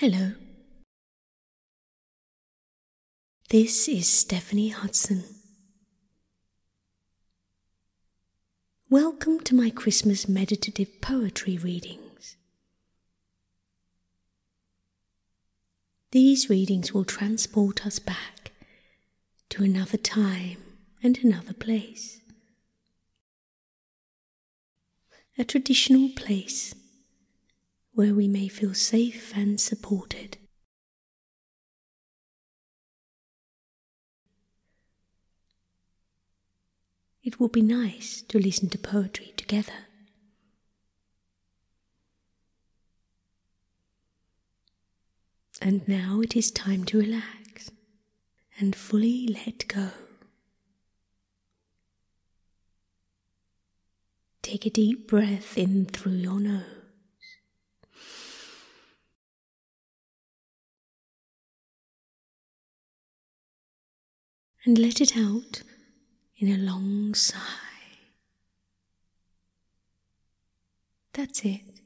Hello. This is Stephanie Hudson. Welcome to my Christmas meditative poetry readings. These readings will transport us back to another time and another place. A traditional place where we may feel safe and supported. It will be nice to listen to poetry together. And now it is time to relax and fully let go. Take a deep breath in through your nose. And let it out in a long sigh. That's it.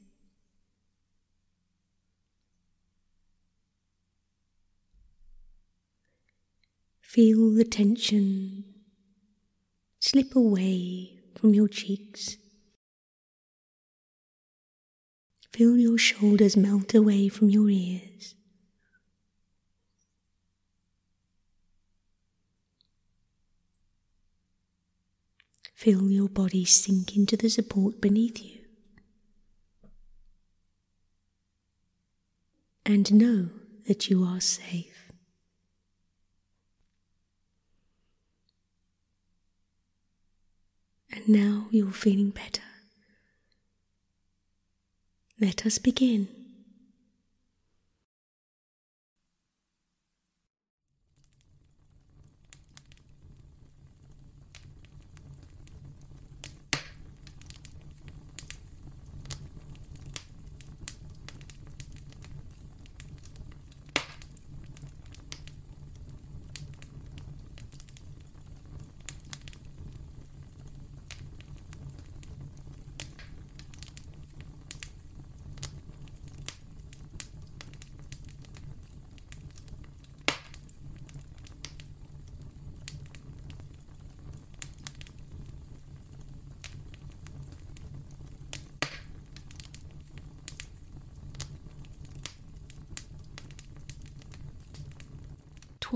Feel the tension slip away from your cheeks. Feel your shoulders melt away from your ears. Feel your body sink into the support beneath you. And know that you are safe. And now you're feeling better. Let us begin.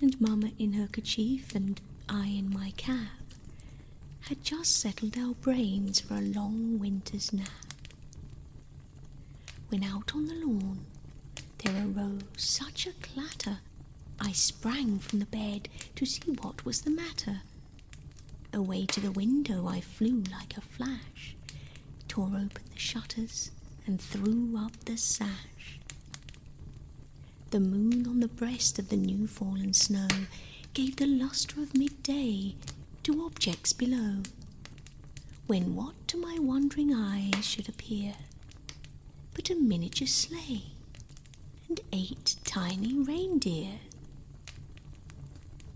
and Mamma in her kerchief and I in my cap had just settled our brains for a long winter's nap. When out on the lawn there arose such a clatter, I sprang from the bed to see what was the matter. Away to the window I flew like a flash, tore open the shutters, and threw up the sash. The moon on the breast of the new fallen snow gave the lustre of midday to objects below. When what to my wondering eyes should appear but a miniature sleigh and eight tiny reindeer?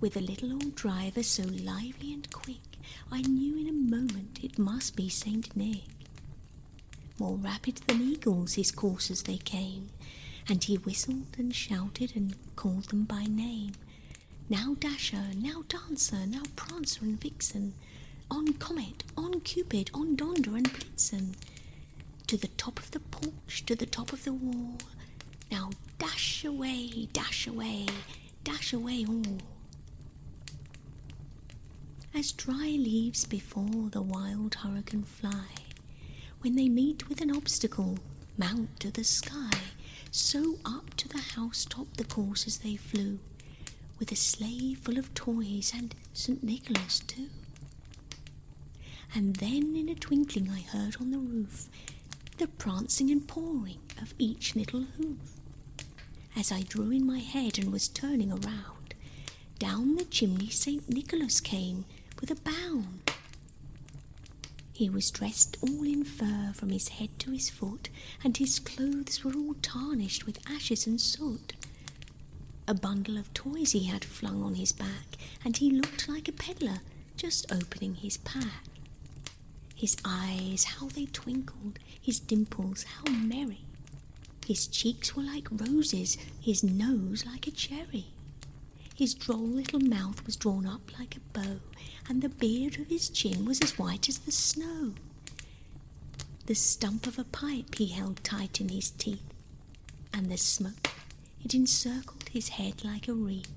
With a little old driver so lively and quick, I knew in a moment it must be Saint Nick. More rapid than eagles his coursers they came, and he whistled and shouted and called them by name. Now Dasher, now Dancer, now Prancer and Vixen, on Comet, on Cupid, on Donder and Blitzen, to the top of the porch, to the top of the wall. Now dash away, dash away, dash away all. As dry leaves before the wild hurricane fly, when they meet with an obstacle, mount to the sky so up to the housetop the coursers they flew, with a sleigh full of toys and St. Nicholas too. And then in a twinkling I heard on the roof the prancing and pawing of each little hoof. as I drew in my head and was turning around, down the chimney St. Nicholas came with a bound. He was dressed all in fur from his head to his foot, and his clothes were all tarnished with ashes and soot. A bundle of toys he had flung on his back, and he looked like a peddler just opening his pack. His eyes, how they twinkled, his dimples, how merry. His cheeks were like roses, his nose like a cherry. His droll little mouth was drawn up like a bow, and the beard of his chin was as white as the snow. The stump of a pipe he held tight in his teeth, and the smoke it encircled his head like a wreath.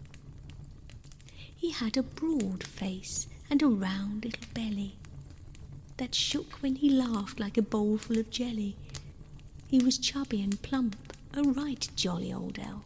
He had a broad face and a round little belly that shook when he laughed like a bowlful of jelly. He was chubby and plump, a right jolly old elf,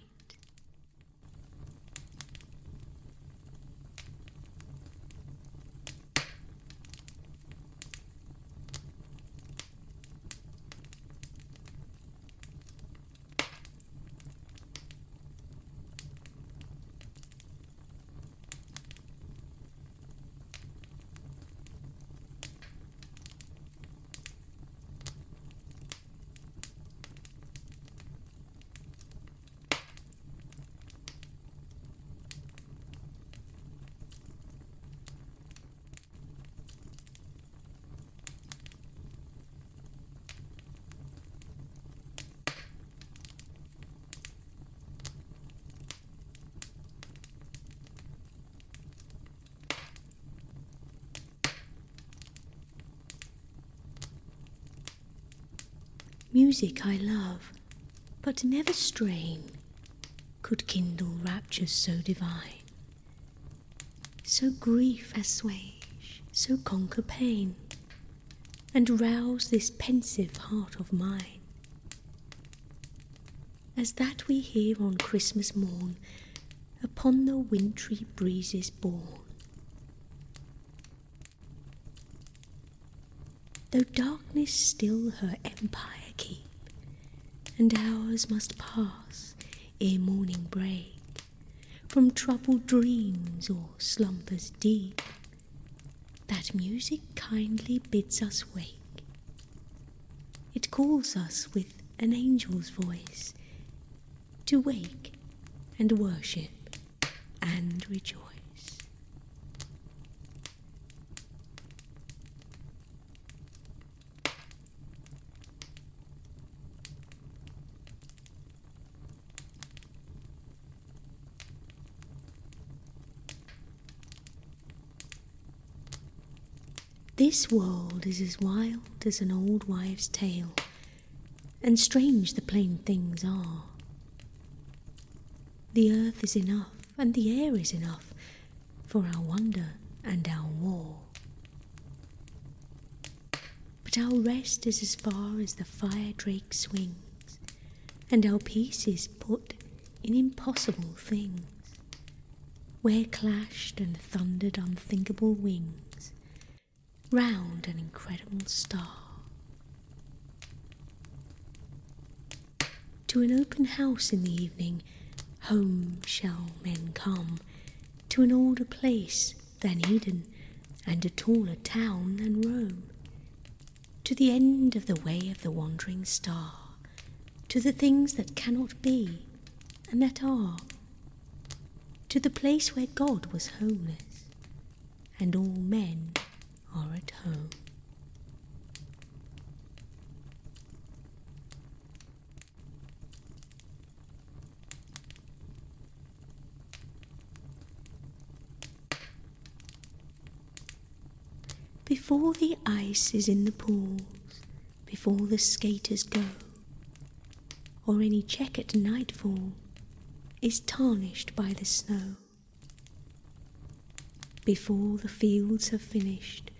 Music I love, but never strain could kindle raptures so divine. So grief assuage, so conquer pain, and rouse this pensive heart of mine. As that we hear on Christmas morn upon the wintry breezes borne. Though darkness still her empire and hours must pass ere morning break from troubled dreams or slumbers deep. That music kindly bids us wake. It calls us with an angel's voice to wake and worship and rejoice. This world is as wild as an old wives' tale, and strange the plain things are. The earth is enough, and the air is enough for our wonder and our war. But our rest is as far as the fire drake swings, and our peace is put in impossible things, where clashed and thundered unthinkable wings round an incredible star. To an open house in the evening, home shall men come, to an older place than Eden, and a taller town than Rome, to the end of the way of the wandering star, to the things that cannot be and that are, to the place where God was homeless, and all men or at home. Before the ice is in the pools, before the skaters go, or any check at nightfall is tarnished by the snow. Before the fields have finished,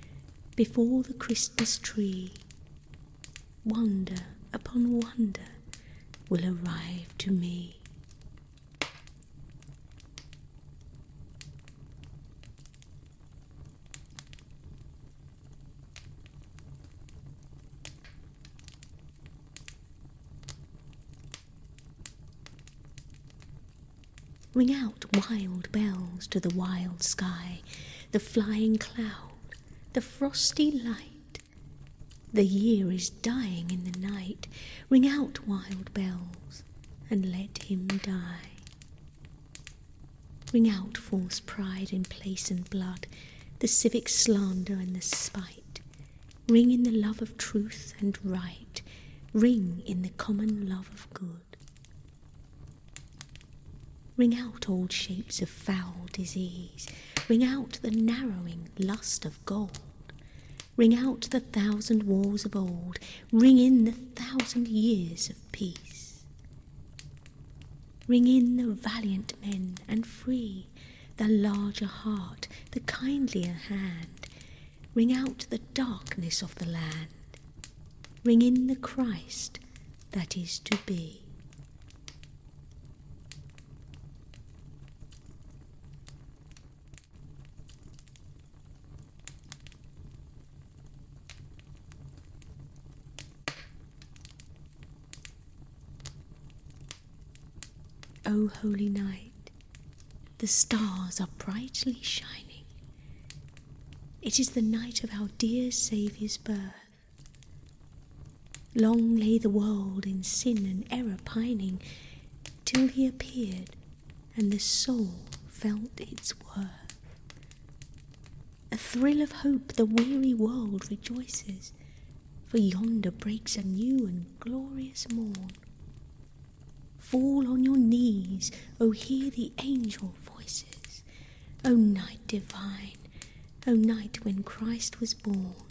before the Christmas tree, wonder upon wonder will arrive to me. Ring out wild bells to the wild sky, the flying cloud, the frosty light. The year is dying in the night. Ring out wild bells and let him die. Ring out false pride in place and blood, the civic slander and the spite. Ring in the love of truth and right. Ring in the common love of good. Ring out old shapes of foul disease. Ring out the narrowing lust of gold. Ring out the thousand wars of old. Ring in the thousand years of peace. Ring in the valiant men and free, the larger heart, the kindlier hand. Ring out the darkness of the land. Ring in the Christ that is to be. O holy night, the stars are brightly shining. It is the night of our dear Saviour's birth. Long lay the world in sin and error pining, till he appeared and the soul felt its worth. A thrill of hope the weary world rejoices, for yonder breaks a new and glorious morn. Fall on your knees, O hear the angel voices. O night divine, O night when Christ was born.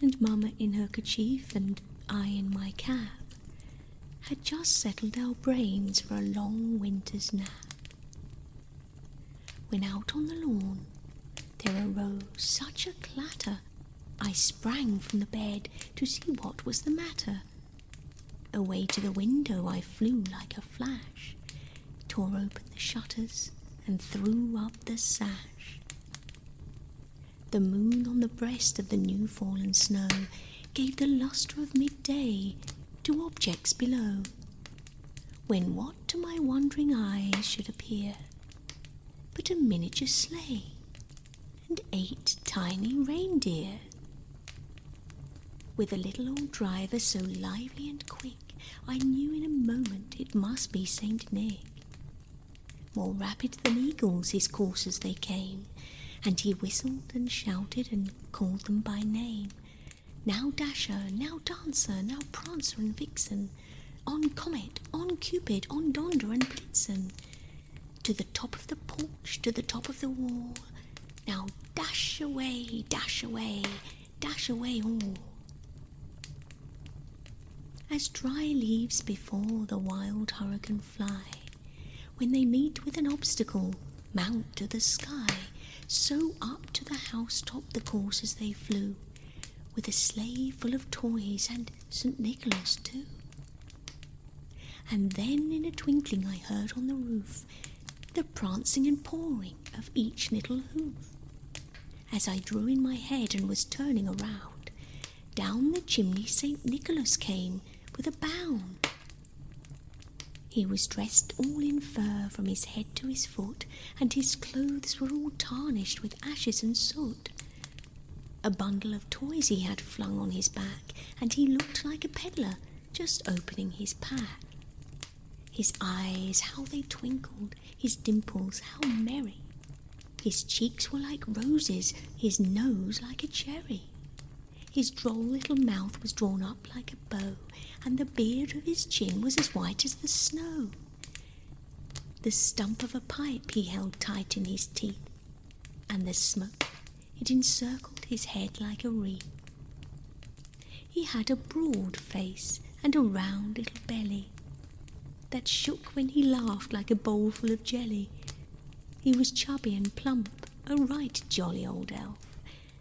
and Mamma in her kerchief and I in my cap, had just settled our brains for a long winter's nap. When out on the lawn there arose such a clatter, I sprang from the bed to see what was the matter. Away to the window I flew like a flash, tore open the shutters, and threw up the sash. The moon on the breast of the new fallen snow gave the lustre of midday to objects below. When what to my wondering eyes should appear but a miniature sleigh and eight tiny reindeer? With a little old driver so lively and quick, I knew in a moment it must be Saint Nick. More rapid than eagles his coursers they came, and he whistled and shouted and called them by name. Now Dasher, now Dancer, now Prancer and Vixen, on Comet, on Cupid, on Donder and Blitzen. To the top of the porch, to the top of the wall. Now dash away, dash away, dash away all. As dry leaves before the wild hurricane fly, when they meet with an obstacle, mount to the sky, so up to the housetop the coursers they flew, with a sleigh full of toys and St. Nicholas too. And then in a twinkling I heard on the roof the prancing and pawing of each little hoof. As I drew in my head and was turning around, down the chimney St. Nicholas came with a bound. He was dressed all in fur from his head to his foot, and his clothes were all tarnished with ashes and soot. A bundle of toys he had flung on his back, and he looked like a peddler just opening his pack. His eyes, how they twinkled, his dimples, how merry. His cheeks were like roses, his nose like a cherry. His droll little mouth was drawn up like a bow, and the beard of his chin was as white as the snow. The stump of a pipe he held tight in his teeth, and the smoke it encircled his head like a wreath. He had a broad face and a round little belly, that shook when he laughed like a bowlful of jelly. He was chubby and plump, a right jolly old elf,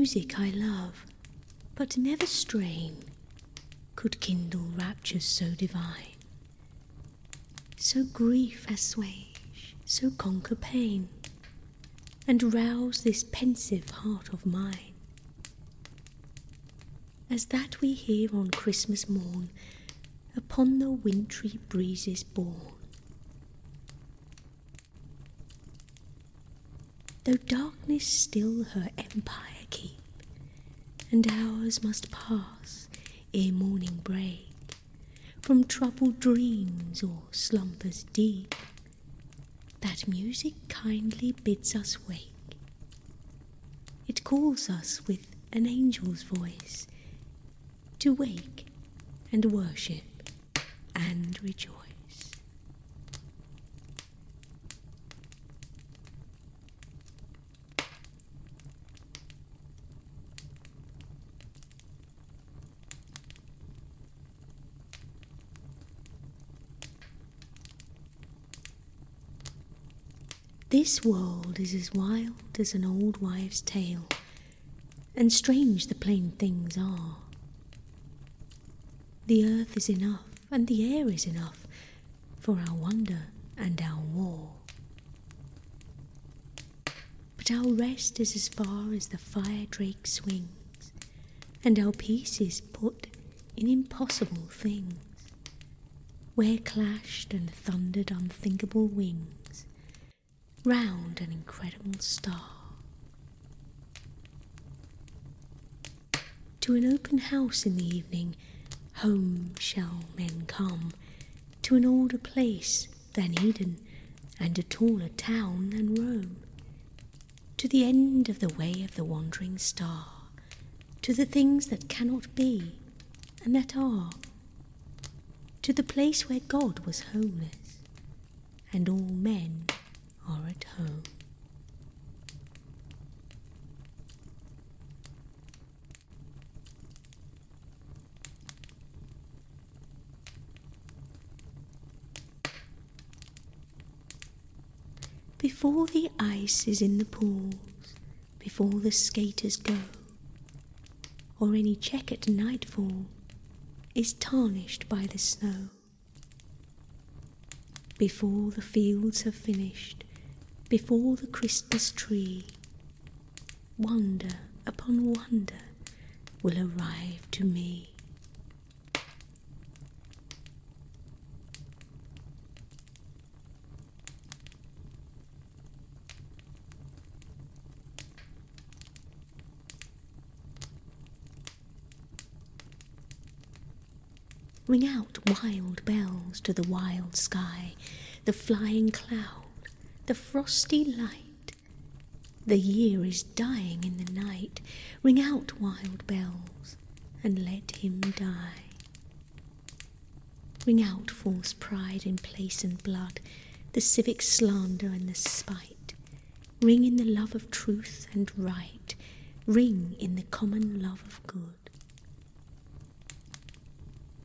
Music I love, but never strain could kindle raptures so divine. So grief assuage, so conquer pain, and rouse this pensive heart of mine. As that we hear on Christmas morn upon the wintry breezes borne. Though darkness still her empire and hours must pass ere morning break, from troubled dreams or slumbers deep, that music kindly bids us wake. It calls us with an angel's voice to wake and worship and rejoice. This world is as wild as an old wives' tale, and strange the plain things are. The earth is enough, and the air is enough for our wonder and our war. But our rest is as far as the fire drake swings, and our peace is put in impossible things where clashed and thundered unthinkable wings, round an incredible star. To an open house in the evening, home shall men come, to an older place than Eden, and a taller town than Rome, to the end of the way of the wandering star, to the things that cannot be and that are, to the place where God was homeless, and all men are at home. Before the ice is in the pools, before the skaters go, or any check at nightfall is tarnished by the snow. Before the fields have finished, before the Christmas tree, wonder upon wonder will arrive to me. Ring out wild bells to the wild sky, the flying cloud, the frosty light. The year is dying in the night. Ring out wild bells and let him die. Ring out false pride in place and blood, the civic slander and the spite. Ring in the love of truth and right. Ring in the common love of good.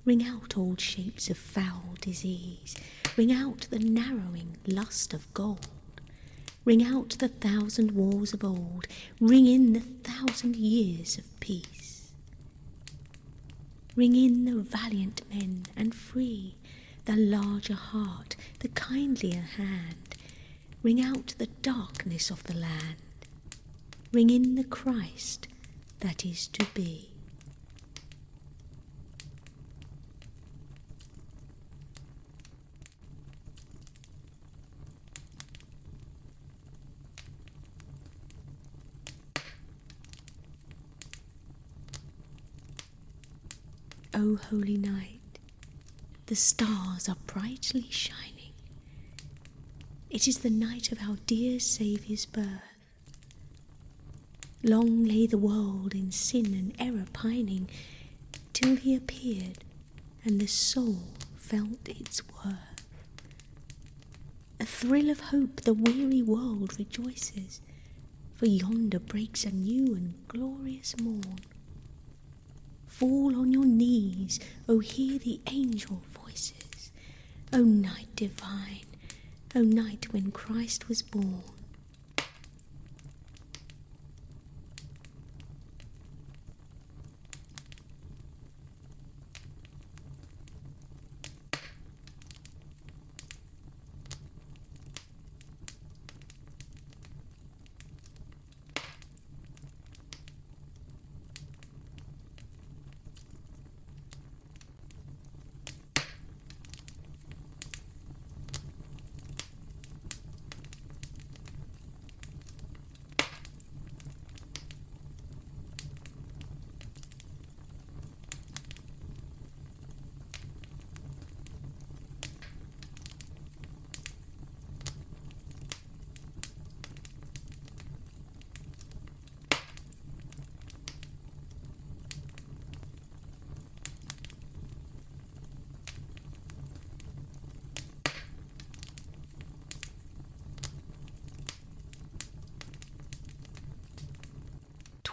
Ring out old shapes of foul disease. Ring out the narrowing lust of gold. Ring out the thousand wars of old. Ring in the thousand years of peace. Ring in the valiant men and free, the larger heart, the kindlier hand. Ring out the darkness of the land. Ring in the Christ that is to be. O holy night, the stars are brightly shining. It is the night of our dear Saviour's birth. Long lay the world in sin and error pining, till he appeared and the soul felt its worth. A thrill of hope the weary world rejoices, for yonder breaks a new and glorious morn. Fall on your knees, O hear the angel voices. O night divine, O night when Christ was born.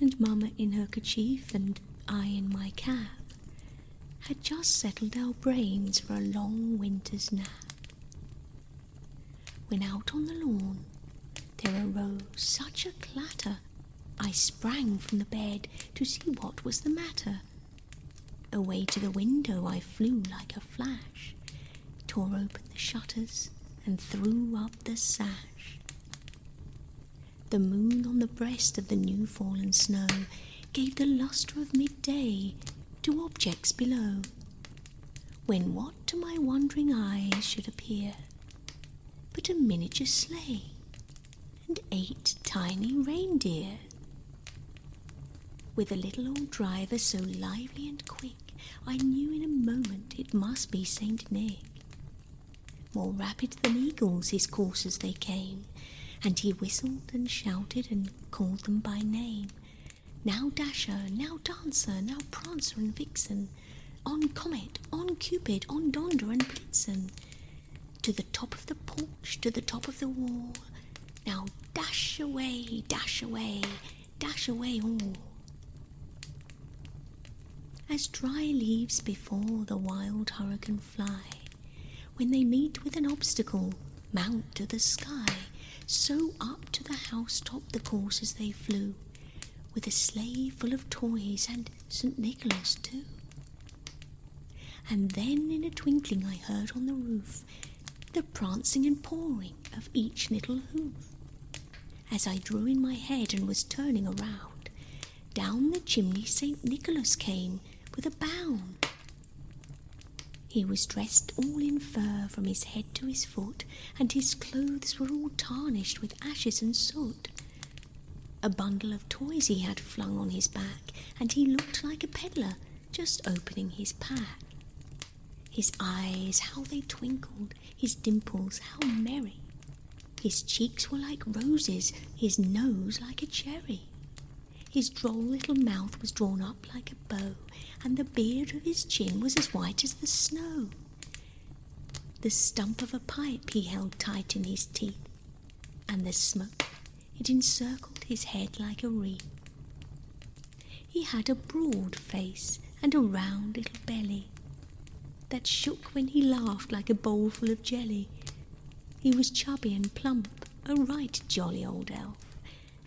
and Mamma in her kerchief and I in my cap had just settled our brains for a long winter's nap. When out on the lawn there arose such a clatter, I sprang from the bed to see what was the matter. Away to the window I flew like a flash, tore open the shutters, and threw up the sash. The moon on the breast of the new fallen snow gave the lustre of midday to objects below, when what to my wondering eyes should appear but a miniature sleigh and eight tiny reindeer. With a little old driver so lively and quick, I knew in a moment it must be Saint Nick. More rapid than eagles his coursers they came, and he whistled and shouted and called them by name. Now Dasher, now Dancer, now Prancer and Vixen, on Comet, on Cupid, on Donder and Blitzen, to the top of the porch, to the top of the wall. Now dash away, dash away, dash away all. As dry leaves before the wild hurricane fly, when they meet with an obstacle, mount to the sky, so up to the housetop the coursers they flew, with a sleigh full of toys and St. Nicholas too. And then in a twinkling I heard on the roof the prancing and pawing of each little hoof. As I drew in my head and was turning around, down the chimney St. Nicholas came with a bound. He was dressed all in fur from his head to his foot, and his clothes were all tarnished with ashes and soot. A bundle of toys he had flung on his back, and he looked like a peddler just opening his pack. His eyes, how they twinkled, his dimples, how merry. His cheeks were like roses, his nose like a cherry. His droll little mouth was drawn up like a bow, and the beard of his chin was as white as the snow. The stump of a pipe he held tight in his teeth, and the smoke it encircled his head like a wreath. He had a broad face and a round little belly that shook when he laughed like a bowl full of jelly. He was chubby and plump, a right jolly old elf,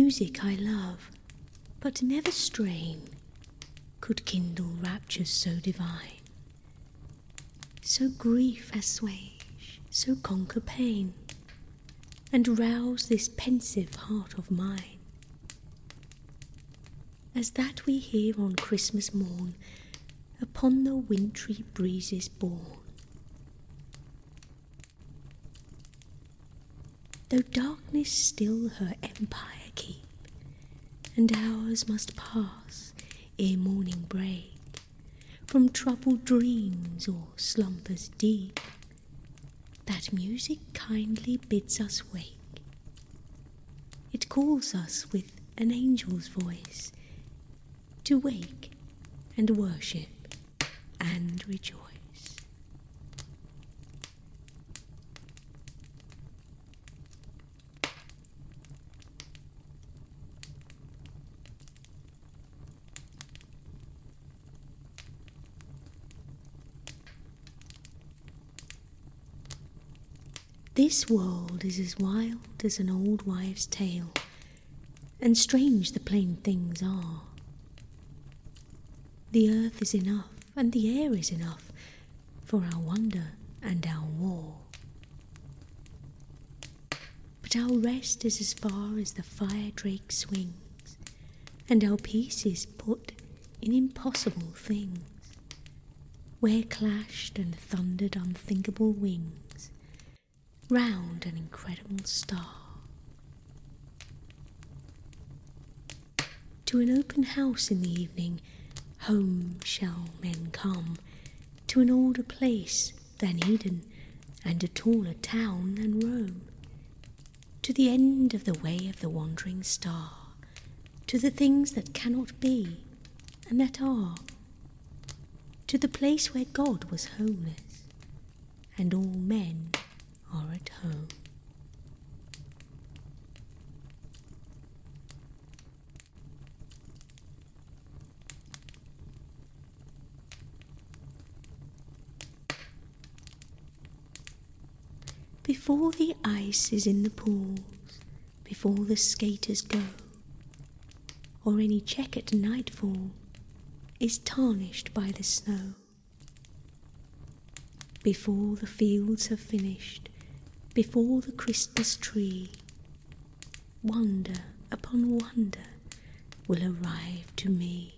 Music I love, but never strain could kindle raptures so divine. So grief assuage, so conquer pain, and rouse this pensive heart of mine. As that we hear on Christmas morn upon the wintry breezes borne. Though darkness still her empire and hours must pass ere morning break. from troubled dreams or slumbers deep, that music kindly bids us wake. It calls us with an angel's voice to wake and worship and rejoice. This world is as wild as an old wives' tale, and strange the plain things are. The earth is enough, and the air is enough for our wonder and our war. But our rest is as far as the fire drake swings, and our peace is put in impossible things, where clashed and thundered unthinkable wings round an incredible star. To an open house in the evening, home shall men come, to an older place than Eden, and a taller town than Rome, to the end of the way of the wandering star, to the things that cannot be and that are, to the place where God was homeless, and all men are at home. Before the ice is in the pools, before the skaters go, or any check at nightfall is tarnished by the snow. Before the fields have finished, before the Christmas tree. Wonder upon wonder will arrive to me.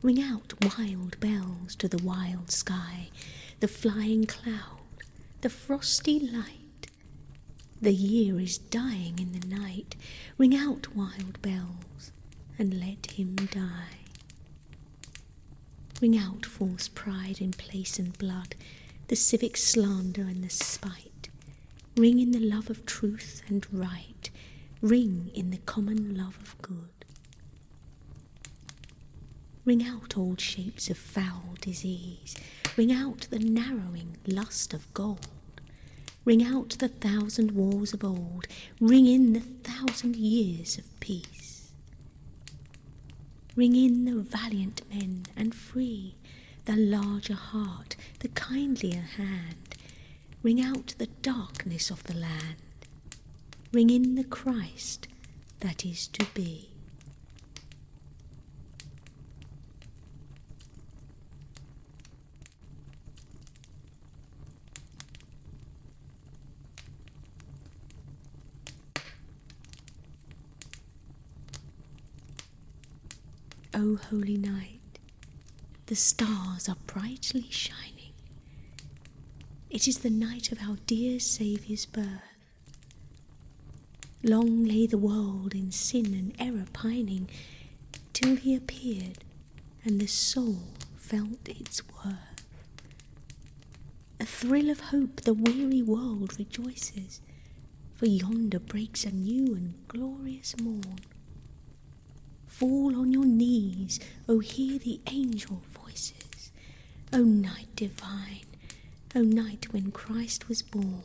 Ring out wild bells to the wild sky, the flying cloud the frosty light. The year is dying in the night. Ring out wild bells and let him die. Ring out false pride in place and blood, the civic slander and the spite. Ring in the love of truth and right. Ring in the common love of good. Ring out old shapes of foul disease. Ring out the narrowing lust of gold. Ring out the thousand wars of old. Ring in the thousand years of peace. Ring in the valiant men and free, the larger heart, the kindlier hand. Ring out the darkness of the land. Ring in the Christ that is to be. O holy night, the stars are brightly shining. It is the night of our dear Saviour's birth. Long lay the world in sin and error pining, till he appeared and the soul felt its worth. A thrill of hope the weary world rejoices, for yonder breaks a new and glorious morn. Fall on your knees, O hear the angel voices. O night divine, O night when Christ was born.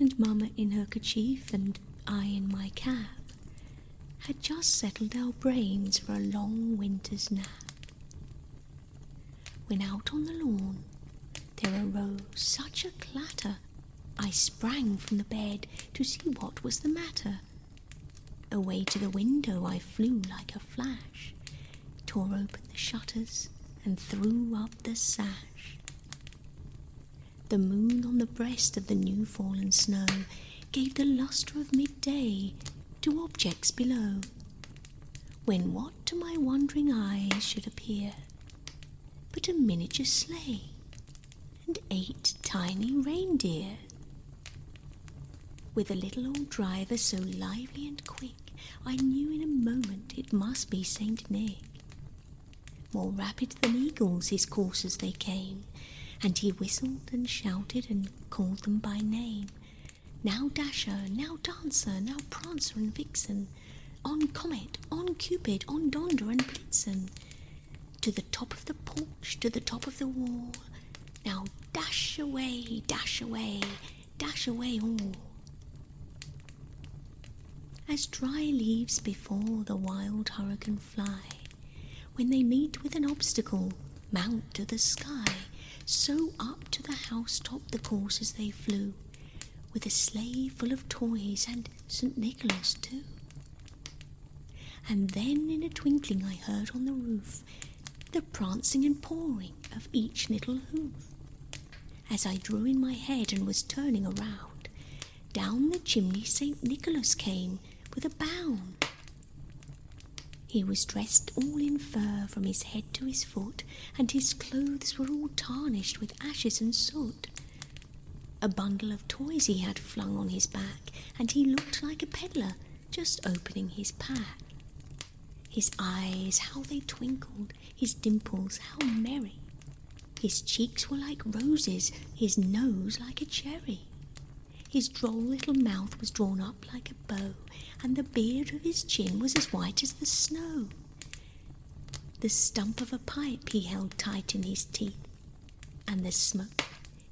And Mamma in her kerchief and I in my cap had just settled our brains for a long winter's nap. When out on the lawn there arose such a clatter, I sprang from the bed to see what was the matter. Away to the window I flew like a flash, tore open the shutters, and threw up the sash. The moon on the breast of the new fallen snow gave the lustre of midday to objects below, when what to my wondering eyes should appear but a miniature sleigh and eight tiny reindeer. With a little old driver so lively and quick, I knew in a moment it must be Saint Nick. More rapid than eagles his coursers they came, and he whistled and shouted and called them by name. Now Dasher, now Dancer, now Prancer and Vixen, on Comet, on Cupid, on Donder and Blitzen, to the top of the porch, to the top of the wall. Now dash away, dash away, dash away all. As dry leaves before the wild hurricane fly, when they meet with an obstacle, mount to the sky, so up to the housetop the coursers they flew, with a sleigh full of toys and St. Nicholas too. And then in a twinkling I heard on the roof the prancing and pawing of each little hoof. As I drew in my head and was turning around, down the chimney St. Nicholas came with a bound. He was dressed all in fur from his head to his foot, and his clothes were all tarnished with ashes and soot. A bundle of toys he had flung on his back, and he looked like a peddler just opening his pack. His eyes, how they twinkled, his dimples, how merry. His cheeks were like roses, his nose like a cherry. His droll little mouth was drawn up like a bow, and the beard of his chin was as white as the snow. The stump of a pipe he held tight in his teeth, and the smoke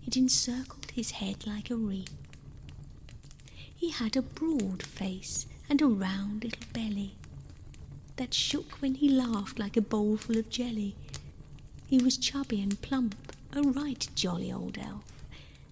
it encircled his head like a wreath. He had a broad face and a round little belly that shook when he laughed like a bowlful of jelly. He was chubby and plump, a right jolly old elf,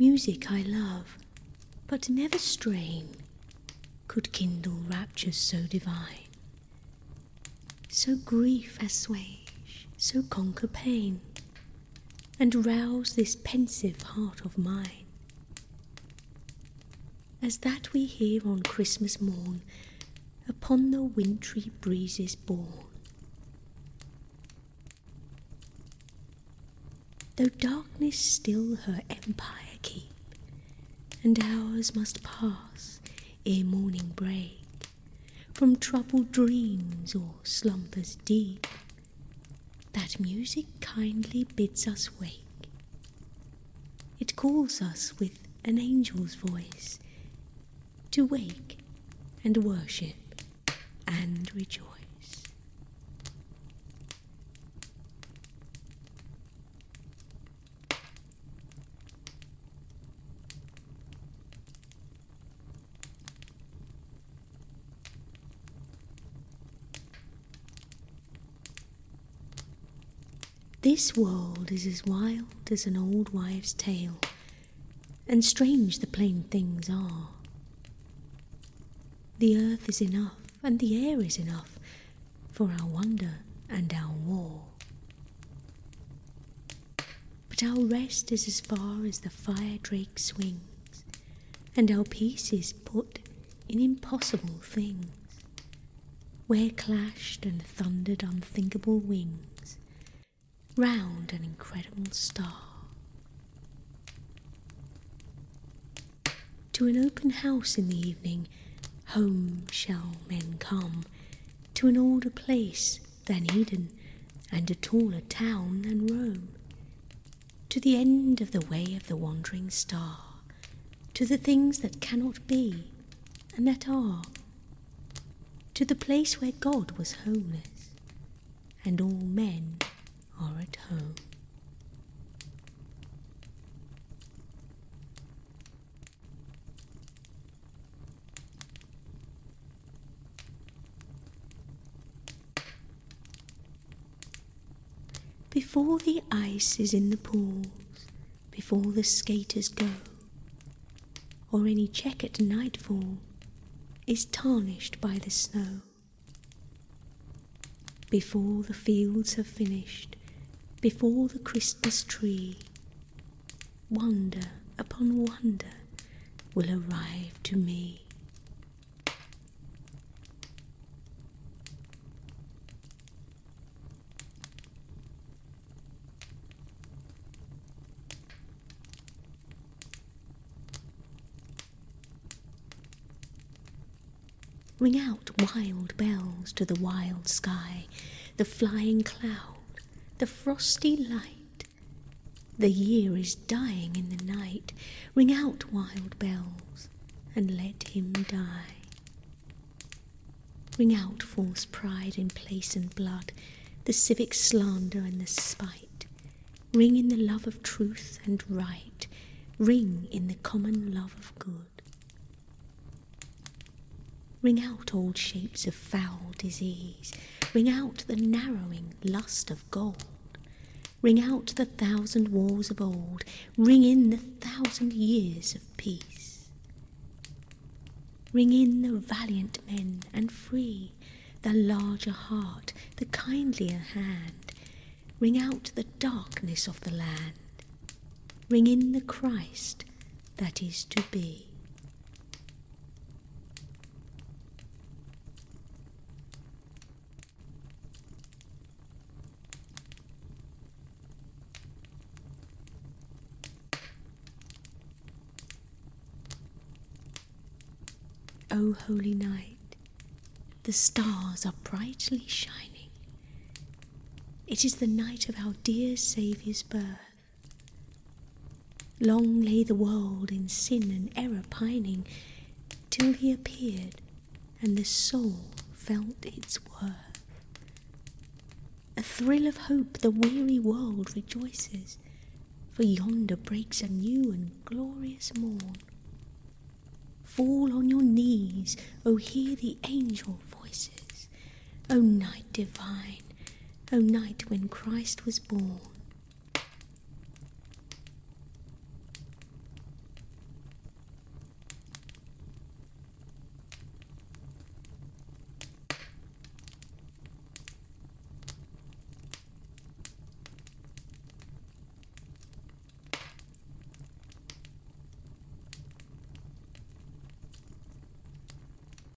Music I love, but never strain could kindle raptures so divine. So grief assuage, so conquer pain, and rouse this pensive heart of mine. As that we hear on Christmas morn upon the wintry breezes borne. Though darkness still her empire keep, and hours must pass ere morning break, from troubled dreams or slumbers deep, that music kindly bids us wake. It calls us with an angel's voice to wake and worship and rejoice. This world is as wild as an old wives' tale, and strange the plain things are. The earth is enough, and the air is enough for our wonder and our war. But our rest is as far as the fire drake swings, and our peace is put in impossible things, where clashed and thundered unthinkable wings round an incredible star. To an open house in the evening, home shall men come, to an older place than Eden, and a taller town than Rome, to the end of the way of the wandering star, to the things that cannot be and that are, to the place where God was homeless, and all men are at home. Before the ice is in the pools, before the skaters go, or any check at nightfall is tarnished by the snow. Before the fields have finished, before the Christmas tree, wonder upon wonder will arrive to me. Ring out wild bells to the wild sky, the flying cloud, the frosty light. The year is dying in the night. Ring out wild bells and let him die. Ring out false pride in place and blood, the civic slander and the spite. Ring in the love of truth and right. Ring in the common love of good. Ring out old shapes of foul disease. Ring out the narrowing lust of gold. Ring out the thousand wars of old. Ring in the thousand years of peace. Ring in the valiant men and free, the larger heart, the kindlier hand. Ring out the darkness of the land. Ring in the Christ that is to be. Holy night, the stars are brightly shining. It is the night of our dear Saviour's birth. Long lay the world in sin and error pining, till he appeared and the soul felt its worth. A thrill of hope the weary world rejoices, for yonder breaks a new and glorious morn. Fall on your knees, O hear the angel voices. O night divine, O night when Christ was born.